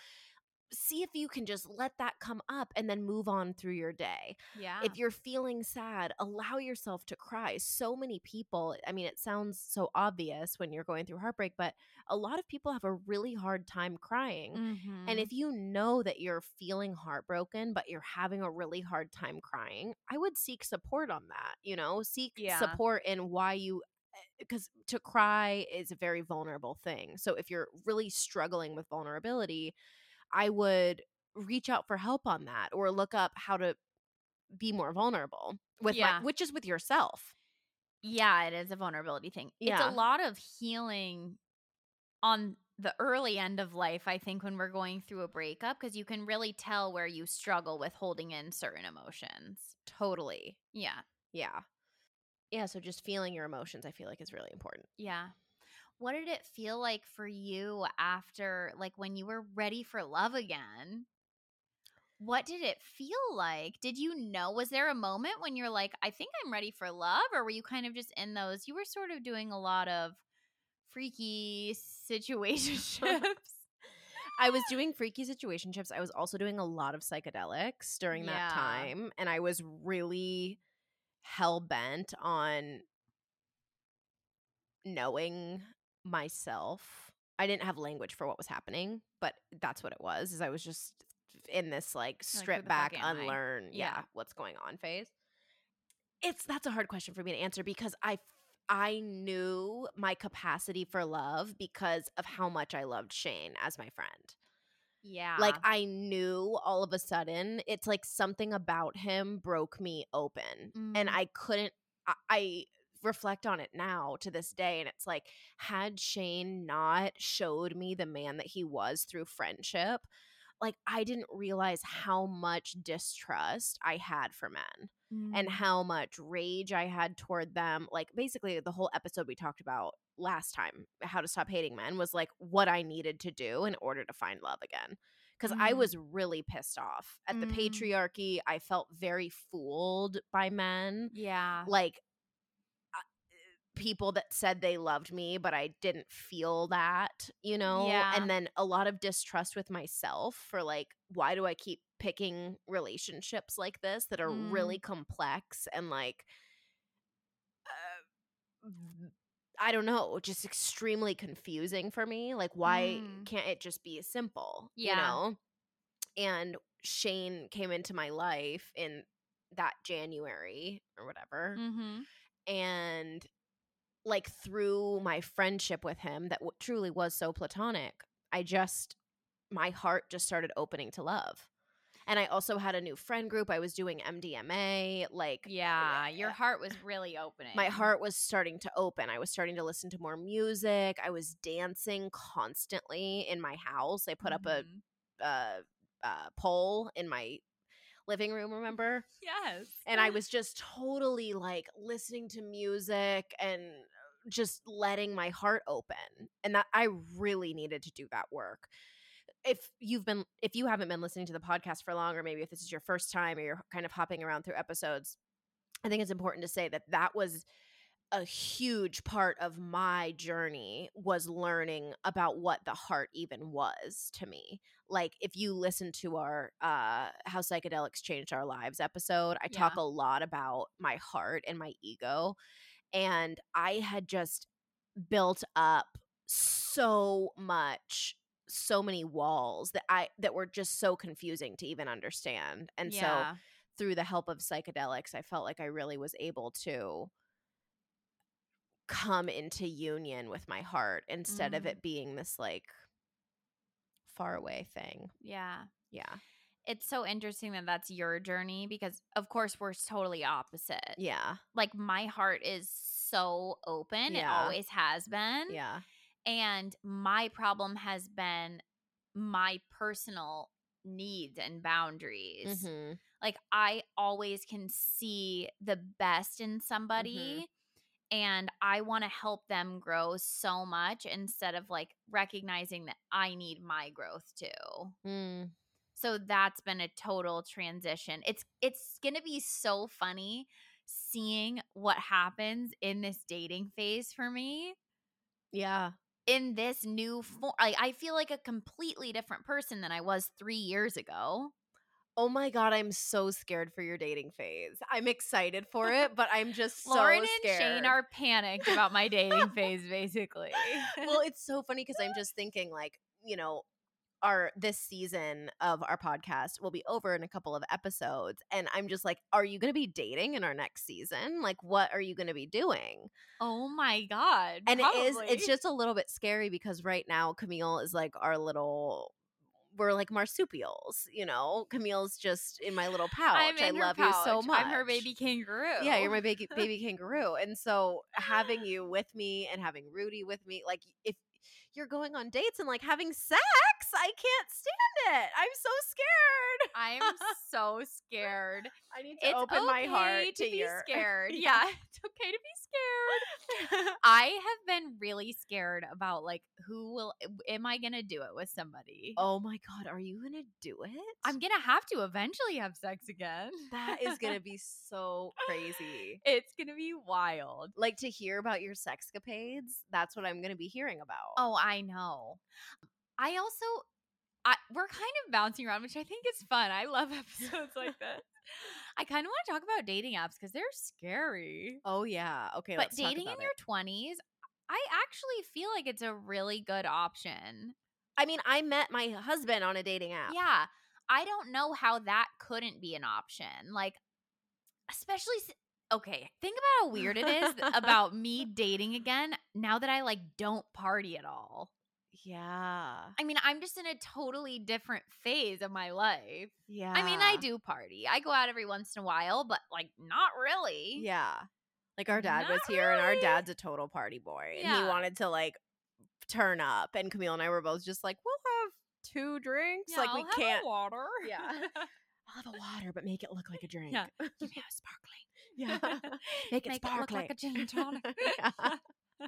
See if you can just let that come up and then move on through your day. Yeah. If you're feeling sad, allow yourself to cry. So many people, I mean, it sounds so obvious when you're going through heartbreak, but a lot of people have a really hard time crying. Mm-hmm. And if you know that you're feeling heartbroken, but you're having a really hard time crying, I would seek support on that. You know, seek Yeah. support in why you, because to cry is a very vulnerable thing. So if you're really struggling with vulnerability, I would reach out for help on that or look up how to be more vulnerable with Yeah. my, which is with yourself. yeah, it is a vulnerability thing. It's a lot of healing on the early end of life, I think, when we're going through a breakup, because you can really tell where you struggle with holding in certain emotions. Totally. Yeah. Yeah. Yeah. So just feeling your emotions, I feel like is really important. Yeah. What did it feel like for you after, like, when you were ready for love again? What did it feel like? Did you know? Was there a moment when you're like, I think I'm ready for love? Or were you kind of just in those? You were sort of doing a lot of freaky situationships. I was doing freaky situationships. I was also doing a lot of psychedelics during that Yeah. time. And I was really hell bent on knowing myself. I didn't have language for what was happening, but that's what it was. Is I was just in this like strip fuck back, unlearn, yeah. Yeah. what's going on phase. It's that's a hard question for me to answer because I I knew my capacity for love because of how much I loved Shane as my friend. yeah. Like I knew all of a sudden it's like something about him broke me open and Mm. I couldn't I, I reflect on it now to this day and it's like had Shane not showed me the man that he was through friendship like I didn't realize how much distrust I had for men and Mm. how much rage I had toward them. Like basically the whole episode we talked about last time, how to stop hating men, was like what I needed to do in order to find love again. Because I Mm. was really pissed off at the Mm. patriarchy. I felt very fooled by men. yeah. Like people that said they loved me, but I didn't feel that, you know? Yeah. And then a lot of distrust with myself for like, why do I keep picking relationships like this that are Mm. really complex and like, uh, I don't know, just extremely confusing for me. Like, why Mm. can't it just be simple? You Yeah. know? And Shane came into my life in that January or whatever Mm-hmm. and like through my friendship with him that w- truly was so platonic i just my heart just started opening to love and i also had a new friend group i was doing mdma like Yeah. Your uh, heart was really opening. my heart was starting to open i was starting to listen to more music i was dancing constantly in my house i put up a Mhm. uh, uh, pole in my living room remember Yes. and I was just totally like listening to music and just letting my heart open. And that I really needed to do that work. If you've been if you haven't been listening to the podcast for long or maybe if this is your first time or you're kind of hopping around through episodes, I think it's important to say that that was a huge part of my journey was learning about what the heart even was to me like if you listen to our uh how psychedelics changed our lives episode i talk a lot about my heart and my ego and i had just built up so much so many walls that i that were just so confusing to even understand and so through the help of psychedelics i felt like i really was able to come into union with my heart instead of Mm. it being this like far away thing yeah. yeah It's so interesting that that's your journey because, of course, we're totally opposite. yeah Like, my heart is so open. It always has been. yeah And my problem has been my personal needs and boundaries. hmm Like, I always can see the best in somebody. And I want to help them grow so much instead of like recognizing that I need my growth too. mm. So that's been a total transition. It's it's going to be so funny seeing what happens in this dating phase for me yeah in this new form. Like I feel like a completely different person than I was 3 years ago. oh my god i'm so scared for your dating phase i'm excited for it but i'm just so Lauren and scared Shane are panicked about my dating phase basically. well it's so funny because i'm just thinking like you know our this season of our podcast will be over in a couple of episodes and i'm just like are you going to be dating in our next season like what are you going to be doing oh my god. and it is probably. it's just a little bit scary because right now camille is like our little we're like marsupials you know camille's just in my little pouch i love you so much I'm her baby kangaroo. yeah you're my baby baby kangaroo and so having you with me and having rudy with me like if you're going on dates and like having sex. I can't stand it. I'm so scared. I'm so scared. I need to It's open my heart to, to be your scared. Yeah. It's okay to be scared. I have been really scared about like who will am I gonna do it with somebody? oh my god, are you gonna do it? I'm gonna have to eventually have sex again. that is gonna be so crazy. it's gonna be wild. Like to hear about your sexcapades. That's what I'm gonna be hearing about. Oh, I know. I also I we're kind of bouncing around, which I think is fun. I love episodes like this. I kind of want to talk about dating apps because they're scary. Oh yeah. Okay. but let's talk dating in about your 20s, I actually feel like it's a really good option. I mean, I met my husband on a dating app. Yeah. I don't know how that couldn't be an option. Like, especially, okay, think about how weird it is about me dating again now that I like don't party at all. Yeah. I mean, I'm just in a totally different phase of my life. Yeah. I mean, I do party. I go out every once in a while, but like not really. Yeah. Like our dad was Not here and our dad's a total party boy. And he wanted to like turn up. And Camille and I were both just like, we'll have two drinks. like we I'll have can't water. Yeah. I'll have a water, but make it look like a drink. Yeah. Give me a sparkling. Yeah. Make it Make it look sparkling. like a gin and tonic. Yeah.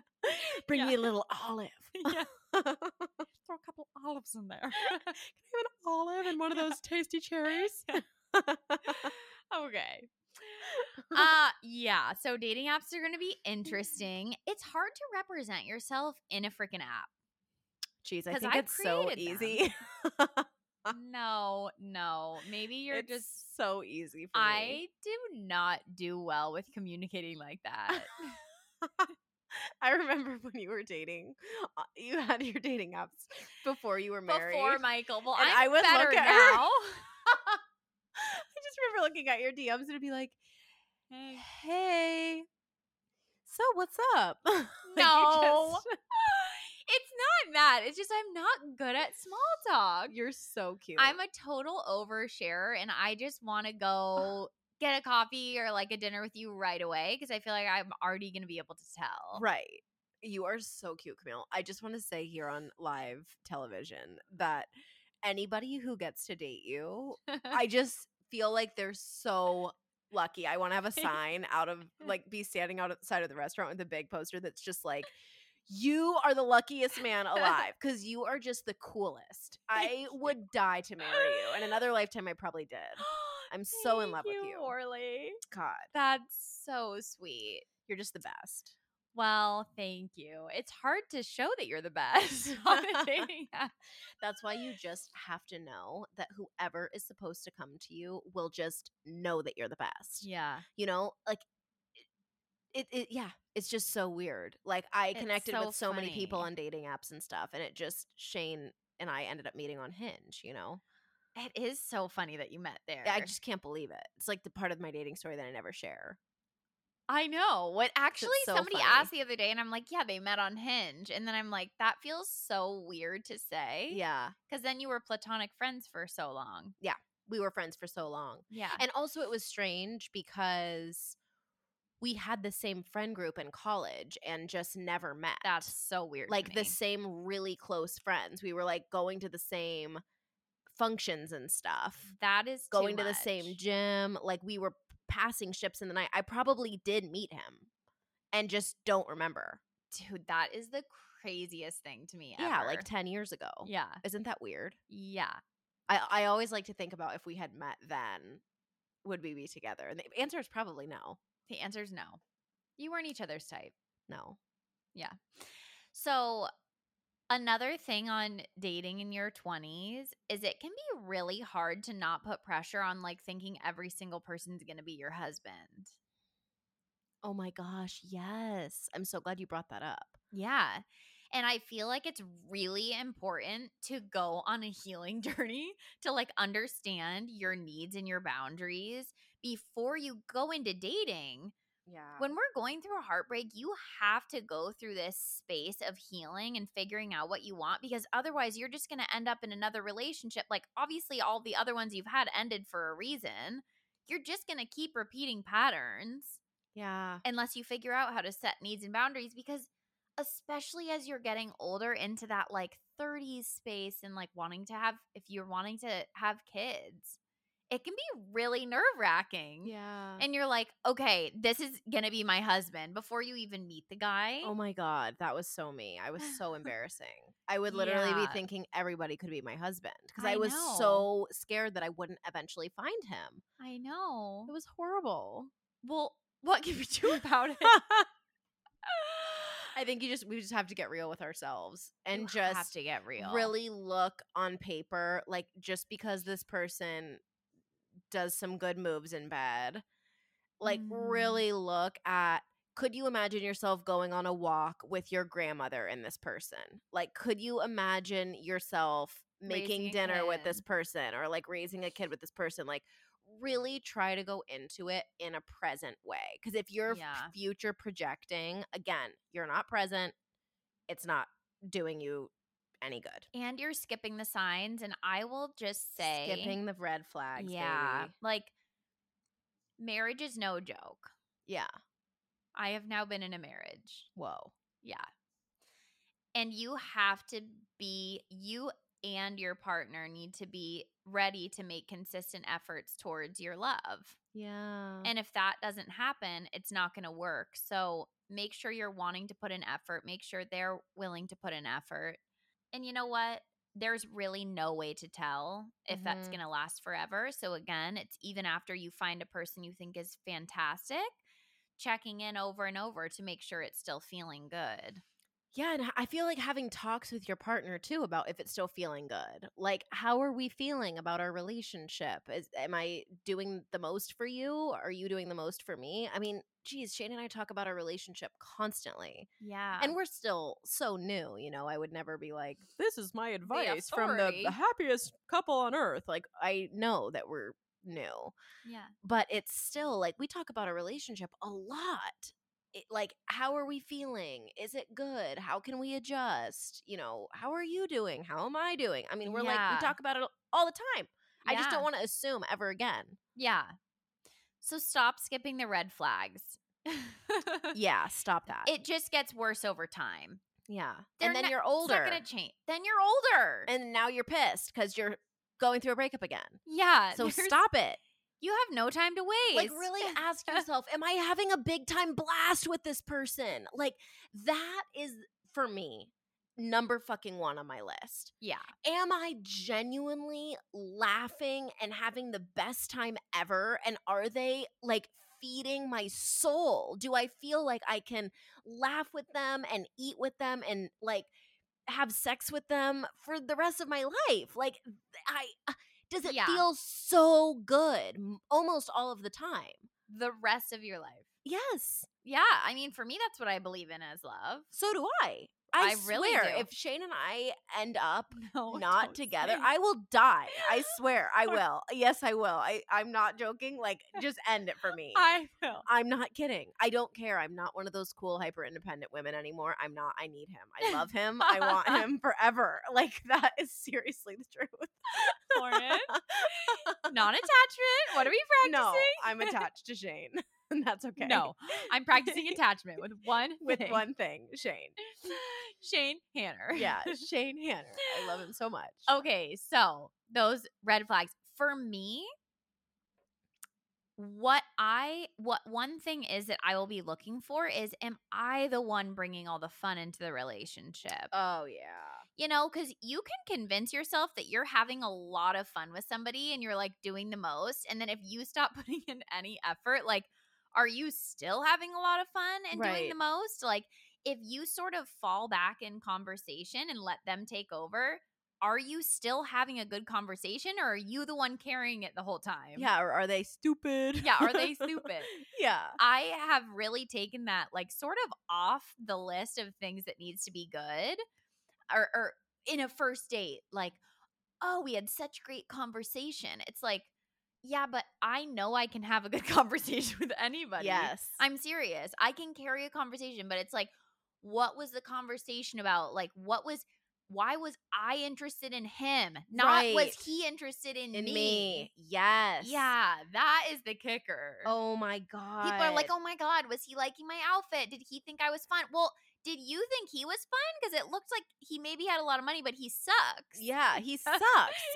Bring Yeah. me a little olive. yeah. Throw a couple olives in there. Can I have an olive and one of those tasty cherries? okay. Uh yeah, so dating apps are going to be interesting. It's hard to represent yourself in a freaking app. Jeez, I think I it's so easy. No, no. Maybe you're it's just so easy for me. I me. do not do well with communicating like that. I remember when you were dating, uh, you had your dating apps before you were married. Before Michael. Well, And I'm I would better look at her. now. I just remember looking at your DMs and it'd be like, Hey. "Hey, so what's up?" Like, No. just- It's not that. It's just I'm not good at small talk. you're so cute. I'm a total oversharer and I just want to go get a coffee or like a dinner with you right away because I feel like I'm already going to be able to tell. right. You are so cute, Camille. I just want to say here on live television that anybody who gets to date you, I just feel like they're so lucky. I want to have a sign out of like be standing outside of the restaurant with a big poster that's just like you are the luckiest man alive because you are just the coolest. I would die to marry you. In another lifetime, I probably did. I'm so in love Thank with you. Orly. God, That's so sweet. you're just the best. Well, thank you. It's hard to show that you're the best on a dating app. That's why you just have to know that whoever is supposed to come to you will just know that you're the best. Yeah. you know like it, it yeah it's just so weird like i connected so with so many people on dating apps and stuff and it just shane and i ended up meeting on hinge you know It is so funny that you met there. i just can't believe it it's like the part of my dating story that i never share I know. What actually so somebody funny. asked the other day, and I'm like, yeah, they met on Hinge. And then I'm like, that feels so weird to say. yeah Because then you were platonic friends for so long. Yeah. We were friends for so long Yeah. and also it was strange because we had the same friend group in college and just never met That's so weird. like the same really close friends we were like going to the same functions and stuff that is going to the same gym. Like we were passing ships in the night. I probably did meet him and just don't remember. Dude, that is the craziest thing to me. Yeah, like 10 years ago. Yeah. Isn't that weird? Yeah. I, I always like to think about if we had met then, would we be together? And the answer is probably no. The answer is no. You weren't each other's type. No. Yeah. So, another thing on dating in your 20s is it can be really hard to not put pressure on like thinking every single person's going to be your husband. Oh my gosh. Yes. I'm so glad you brought that up. Yeah. And I feel like it's really important to go on a healing journey to like understand your needs and your boundaries before you go into dating. Yeah. when we're going through a heartbreak, you have to go through this space of healing and figuring out what you want because otherwise you're just going to end up in another relationship. Like, obviously, all the other ones you've had ended for a reason. You're just going to keep repeating patterns yeah. unless you figure out how to set needs and boundaries because especially as you're getting older into that like 30s space and like wanting to have if you're wanting to have kids it can be really nerve wracking Yeah. and you're like okay this is gonna be my husband before you even meet the guy Oh my god, that was so me. I was so embarrassing. I would literally Yeah. be thinking everybody could be my husband because I I, was know. so scared that I wouldn't eventually find him. i know It was horrible. well what can we do about it I think you just we just have to get real with ourselves and You just have to get real. really look on paper like just because this person does some good moves in bed like Mm. really look at could you imagine yourself going on a walk with your grandmother and this person? Like could you imagine yourself making Raising dinner with this person or like raising a kid with this person? Like really try to go into it in a present way because if you're Yeah. future projecting again you're not present it's not doing you any good. And you're skipping the signs and i will just say skipping the red flags yeah baby. like marriage is no joke. Yeah. I have now been in a marriage. Whoa. Yeah. And you have to be you and your partner need to be ready to make consistent efforts towards your love. Yeah. And if that doesn't happen it's not going to work. So make sure you're wanting to put an effort make sure they're willing to put an effort. And you know what? There's really no way to tell if that's Mhm. going to last forever. So again it's even after you find a person you think is fantastic checking in over and over to make sure it's still feeling good Yeah, and I feel like having talks with your partner too about if it's still feeling good. Like, how are we feeling about our relationship? Is am I doing the most for you? Are you doing the most for me? I mean, geez, Shane and I talk about our relationship constantly, yeah and we're still so new. You know, I would never be like, "This is my advice from the, authority. the happiest couple on earth." Like, I know that we're new, yeah but it's still like we talk about our relationship a lot. It, like how are we feeling? Is it good? How can we adjust? You know how are you doing? How am i doing? I mean we're like we talk about it all the time. I just don't want to assume ever again. Yeah. So stop skipping the red flags. Yeah stop that. It just gets worse over time. Yeah They're and then not- you're older It's not gonna change. Then you're older. and now you're pissed because you're going through a breakup again. Yeah. so stop it You have no time to waste. like really ask yourself am i having a big time blast with this person like that is for me number fucking one on my list yeah. am I genuinely laughing and having the best time ever? And are they like feeding my soul? Do I feel like I can laugh with them and eat with them and like have sex with them for the rest of my life? Like, I. Uh, Does it Yeah. feel so good almost all of the time? The rest of your life. Yes. Yeah. I mean, for me, that's what I believe in as love. So do I. I, I really swear, do. if Shane and I end up No, not together, I will die. I swear, I will. Yes, I will. I I'm not joking. Like, just end it for me. I will. I'm not kidding. I don't care. I'm not one of those cool, hyper independent women anymore. I'm not. I need him. I love him. I want him forever. Like that is seriously the truth. Lauren. Non-attachment. What are we practicing? no, I'm attached to Shane, and that's okay. No, I'm practicing attachment with one with thing. one thing, Shane. Shane Hanner. Yeah, Shane Hanner. I love him so much. Okay, so those red flags for me what I what one thing is that I will be looking for is am I the one bringing all the fun into the relationship? Oh yeah. you know, cuz you can convince yourself that you're having a lot of fun with somebody and you're like doing the most and then if you stop putting in any effort like are you still having a lot of fun and doing the most? Like if you sort of fall back in conversation and let them take over, are you still having a good conversation or are you the one carrying it the whole time? Yeah, or are they stupid? Yeah, are they stupid? yeah. I have really taken that like sort of off the list of things that needs to be good or, or in a first date like oh we had such great conversation it's like yeah but i know i can have a good conversation with anybody Yes. i'm serious i can carry a conversation but it's like what was the conversation about like what was why was i interested in him not was he interested in, in me, me. Yes. yeah that is the kicker Oh my god. People are like, "Oh my god, was he liking my outfit? Did he think I was fun?" Well, did you think he was fun? Because it looks like he maybe had a lot of money, but he sucks. Yeah, he sucks.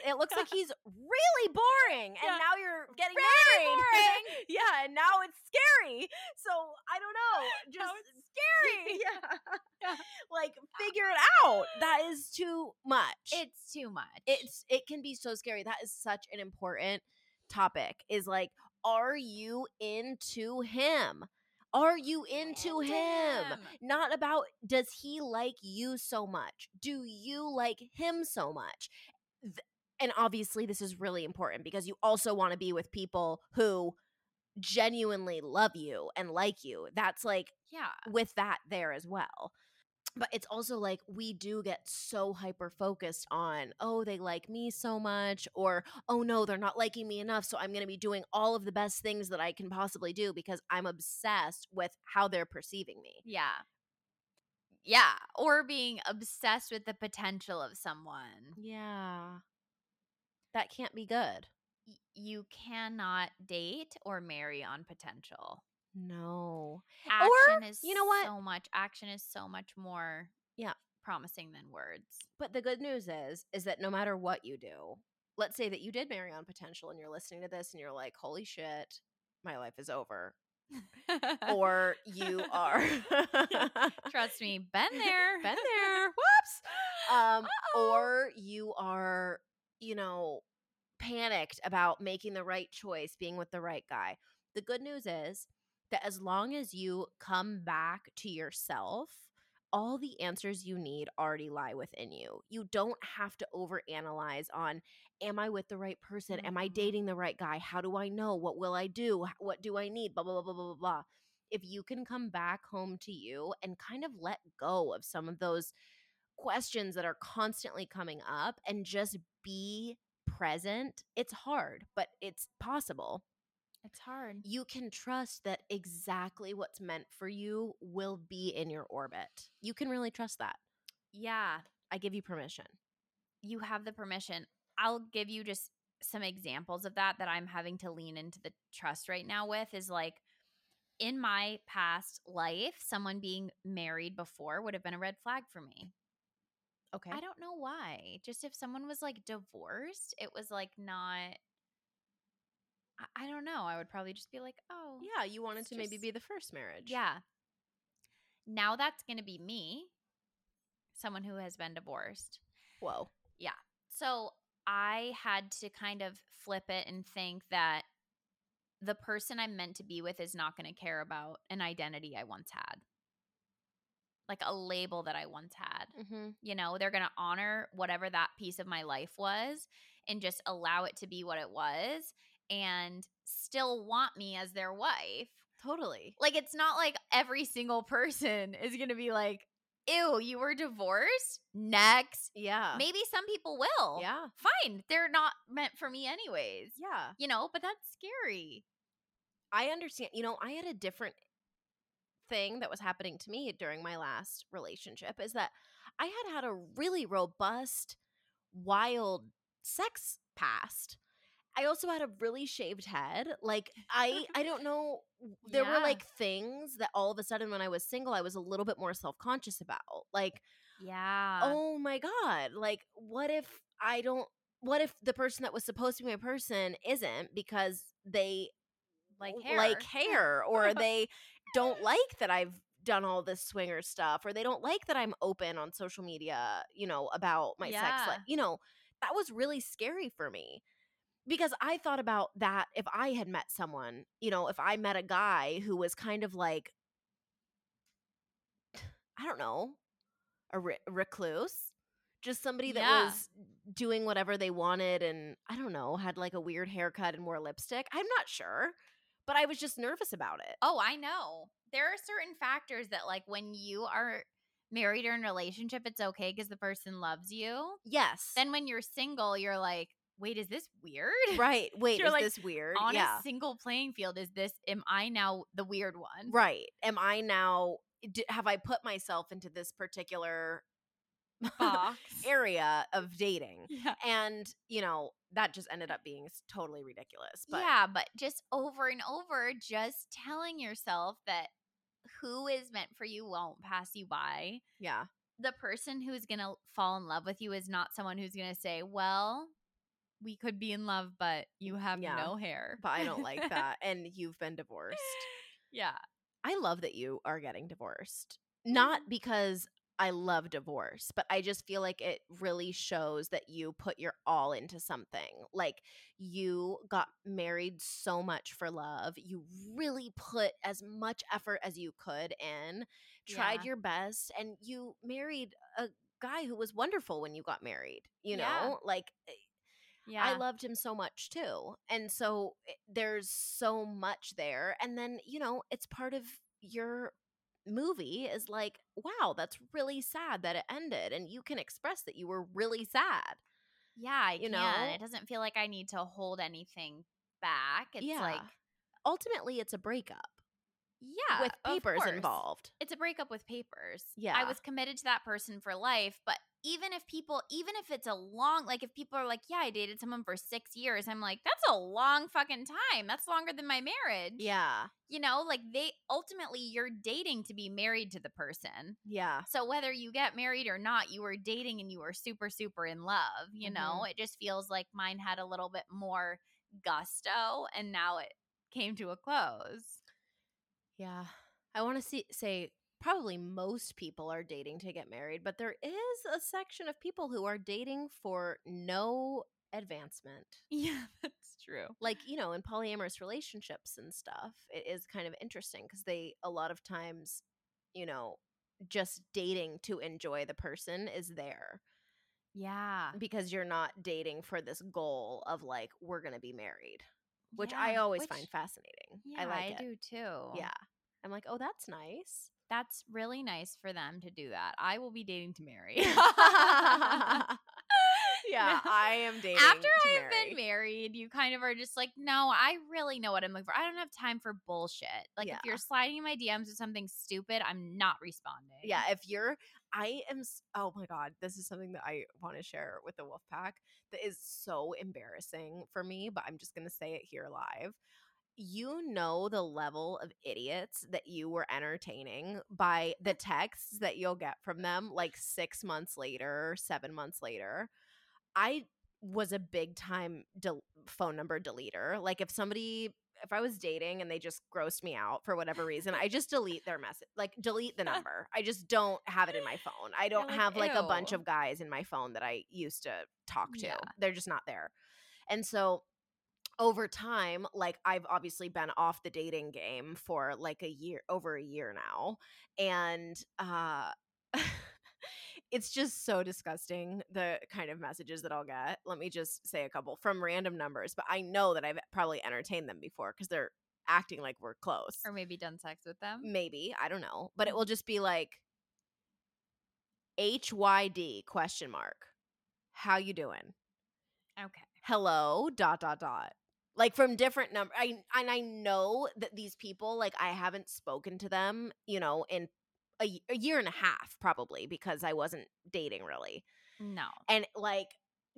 it looks like he's really boring, and Yeah. now you're getting Really married. boring. yeah, and now it's scary. So I don't know. Just scary. yeah. Yeah. like uh, figure it out. That is too much. It's too much. it's it can be so scary. That is such an important topic. Is like, are you into him? Are you into him? Not about does he like you so much? Do you like him so much? Th- And obviously, this is really important because you also want to be with people who genuinely love you and like you. That's like yeah. with that there as well. But it's also like we do get so hyper focused on, oh, they like me so much, or oh no, they're not liking me enough. So I'm going to be doing all of the best things that I can possibly do because I'm obsessed with how they're perceiving me. Yeah. Yeah. Or being obsessed with the potential of someone. Yeah. That can't be good. You cannot date or marry on potential. No. Action is you know what? so much action is so much more Yeah. promising than words. But the good news is, is that no matter what you do, let's say that you did marry on potential and you're listening to this and you're like, holy shit, my life is over. Or you are. Trust me, been there. been there. Whoops. Um, Uh-oh. or you are, you know, panicked about making the right choice, being with the right guy. The good news is that as long as you come back to yourself, all the answers you need already lie within you. You don't have to overanalyze on am I with the right person? Am I Mhm. dating the right guy? How do I know? What will I do? What do I need? Blah blah blah blah blah blah. If you can come back home to you and kind of let go of some of those questions that are constantly coming up and just be present, it's hard, but it's possible It's hard. you can trust that exactly what's meant for you will be in your orbit. You can really trust that. Yeah. I give you permission. you have the permission. I'll give you just some examples of that that I'm having to lean into the trust right now with is like in my past life, someone being married before would have been a red flag for me. Okay. I don't know why. Just if someone was like divorced, it was like not I, don't know. I would probably just be like, "Oh, yeah, you wanted to maybe be the first marriage. yeah." Now that's going to be me, someone who has been divorced. Whoa. Yeah. So I had to kind of flip it and think that the person I'm meant to be with is not going to care about an identity I once had, like a label that I once had. Mm-hmm. You know, they're going to honor whatever that piece of my life was and just allow it to be what it was and still want me as their wife. Totally. Like, it's not like every single person is going to be like, ew, you were divorced? Next. Yeah. Maybe some people will. Yeah. Fine. They're not meant for me, anyways. Yeah. You know, but that's scary. I understand. You know, I had a different thing that was happening to me during my last relationship is that I had had a really robust, wild sex past. I also had a really shaved head. Like I I don't know there were like things that all of a sudden when I was single I was a little bit more self-conscious about. Like Yeah. oh my god like what if i don't what if the person that was supposed to be my person isn't because they like hair. like hair or they don't like that i've done all this swinger stuff or they don't like that i'm open on social media you know about my sex Yeah. life you know that was really scary for me because i thought about that if i had met someone you know if i met a guy who was kind of like i don't know a re- recluse just somebody that Yeah. was doing whatever they wanted and i don't know had like a weird haircut and wore lipstick i'm not sure but i was just nervous about it oh, I know. There are certain factors that, like, when you are married or in a relationship, it's okay because the person loves you. yes Then when you're single, you're like, wait, is this weird? right wait You're is like, this weird On yeah a single playing field, is this, am I now the weird one? right am i now have i put myself into this particular Box. area of dating Yeah. and you know that just ended up being totally ridiculous but yeah, but just over and over, just telling yourself that who is meant for you won't pass you by. Yeah. The person who's going to fall in love with you is not someone who's going to say, "Well, we could be in love, but you have Yeah. no hair." But I don't like that. And you've been divorced. yeah. I love that you are getting divorced. Not because I love divorce, but I just feel like it really shows that you put your all into something. Like you got married so much for love. You really put as much effort as you could in, tried Yeah. your best, and you married a guy who was wonderful when you got married. You Yeah. know, like eh, Yeah. I loved him so much too. And so i- there's so much there. And then, you know, it's part of your movie is like, wow, that's really sad that it ended. And you can express that you were really sad. Yeah, I you can. know? It doesn't feel like I need to hold anything back. It's yeah. like, ultimately, it's a breakup yeah, with papers involved. It's a breakup with papers. Yeah. I was committed to that person for life, but even if people, even if it's a long, like if people are like, yeah, I dated someone for six years, I'm like, that's a long fucking time. That's longer than my marriage. Yeah. You know, like they ultimately, you're dating to be married to the person. Yeah. So whether you get married or not, you were dating and you were super, super in love. You know, mm-hmm. it just feels like mine had a little bit more gusto and now it came to a close. Yeah. I want to see say probably most people are dating to get married, but there is a section of people who are dating for no advancement. Yeah, that's true. Like, you know, in polyamorous relationships and stuff, it is kind of interesting because they a lot of times, you know, just dating to enjoy the person is there Yeah. because you're not dating for this goal of like we're going to be married, which I always which- find fascinating. Yeah, I like it. do too. Yeah. I'm like, "Oh, that's nice." That's really nice for them to do that. I will be dating to marry. yeah, I am dating After I've marry. been married, you kind of are just like, no, I really know what I'm looking for. I don't have time for bullshit. Like, Yeah. if you're sliding my DMs with something stupid, I'm not responding. Yeah, if you're, I am. Oh my god, this is something that I want to share with the Wolf Pack that is so embarrassing for me, but I'm just gonna say it here live. You know the level of idiots that you were entertaining by the texts that you'll get from them, like six months later, seven months later. I was a big time del- phone number deleter. Like if somebody if I was dating and they just grossed me out for whatever reason, I just delete their message. Like delete the number. I just don't have it in my phone. I don't like, have like a bunch of guys in my phone that I used to talk to. Yeah. They're just not there. And so over time, like I've obviously been off the dating game for like a year over a year now. And uh it's just so disgusting the kind of messages that I'll get. Let me just say a couple from random numbers, but I know that I've probably entertained them before because they're acting like we're close. Or maybe done sex with them. Maybe, I don't know. But it mm. will just be like HYD question mark. How you doing? Okay. hello dot dot dot like from different number i and i know that these people like i haven't spoken to them you know in a, a year and a half probably because i wasn't dating really No. and like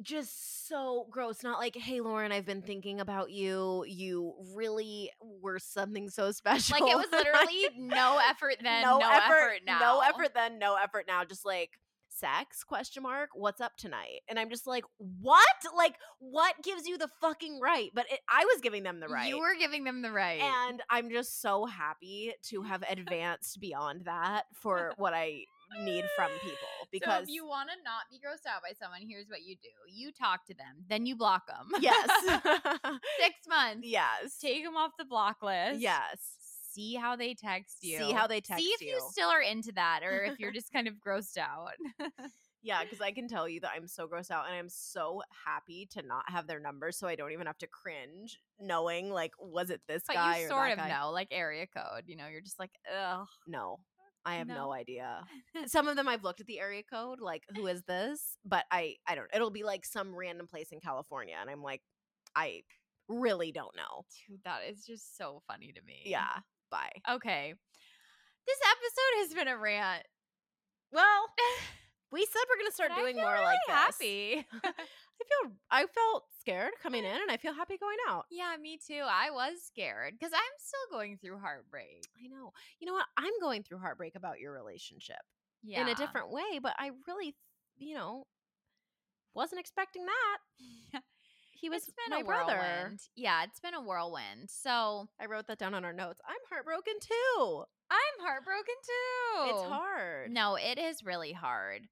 just so gross not like hey lauren i've been thinking about you you really were something so special Like it was literally no effort then, no, effort, now. no effort then no effort now just like sex question mark what's up tonight and i'm just like what like what gives you the fucking right but it, i was giving them the right You were giving them the right. and i'm just so happy to have advanced beyond that for what i need from people because so if you want to not be grossed out by someone, here's what you do: you talk to them, then you block them. yes Six months. yes Take them off the block list. yes See how they text you. See how they text you. See if you. you. still are into that, or if you're just kind of grossed out. Yeah, because I can tell you that I'm so grossed out and I'm so happy to not have their numbers so I don't even have to cringe knowing like was it this but guy you or sort of guy? know, like area code. You know, you're just like, ugh. No. I have no, No? idea. Some of them I've looked at the area code, like who is this? But I I don't it'll be like some random place in California and I'm like I really don't know. Dude, that is just so funny to me. Yeah. Bye. Okay. This episode has been a rant. Well, we said we're gonna start doing more really like this. happy. I feel I felt scared coming in and I feel happy going out. Yeah, me too. I was scared because I'm still going through heartbreak. I know. You know what? I'm going through heartbreak about your relationship Yeah. in a different way, but I really, you know, wasn't expecting that. He was my a brother. whirlwind. Yeah, it's been a whirlwind. So I wrote that down on our notes. I'm heartbroken too. I'm heartbroken too. It's hard. No, it is really hard.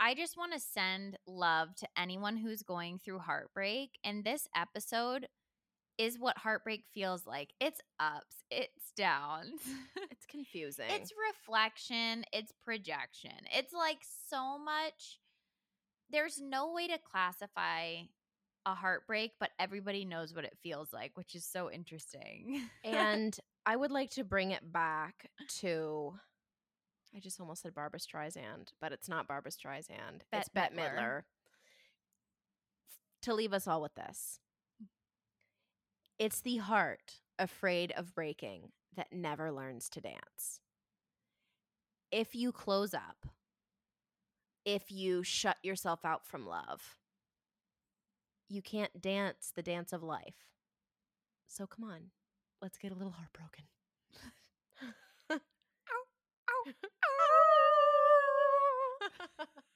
I just want to send love to anyone who's going through heartbreak. And this episode is what heartbreak feels like it's ups, it's downs. It's confusing. it's reflection, it's projection. It's like so much. There's no way to classify a heartbreak, but everybody knows what it feels like, which is so interesting. and I would like to bring it back to. I just almost said Barbra Streisand, but it's not Barbra Streisand. it's Bette Bette Midler. Midler. To leave us all with this. It's the heart afraid of breaking that never learns to dance. If you close up, if you shut yourself out from love, you can't dance the dance of life. So come on, let's get a little heartbroken. ow, ow, ow.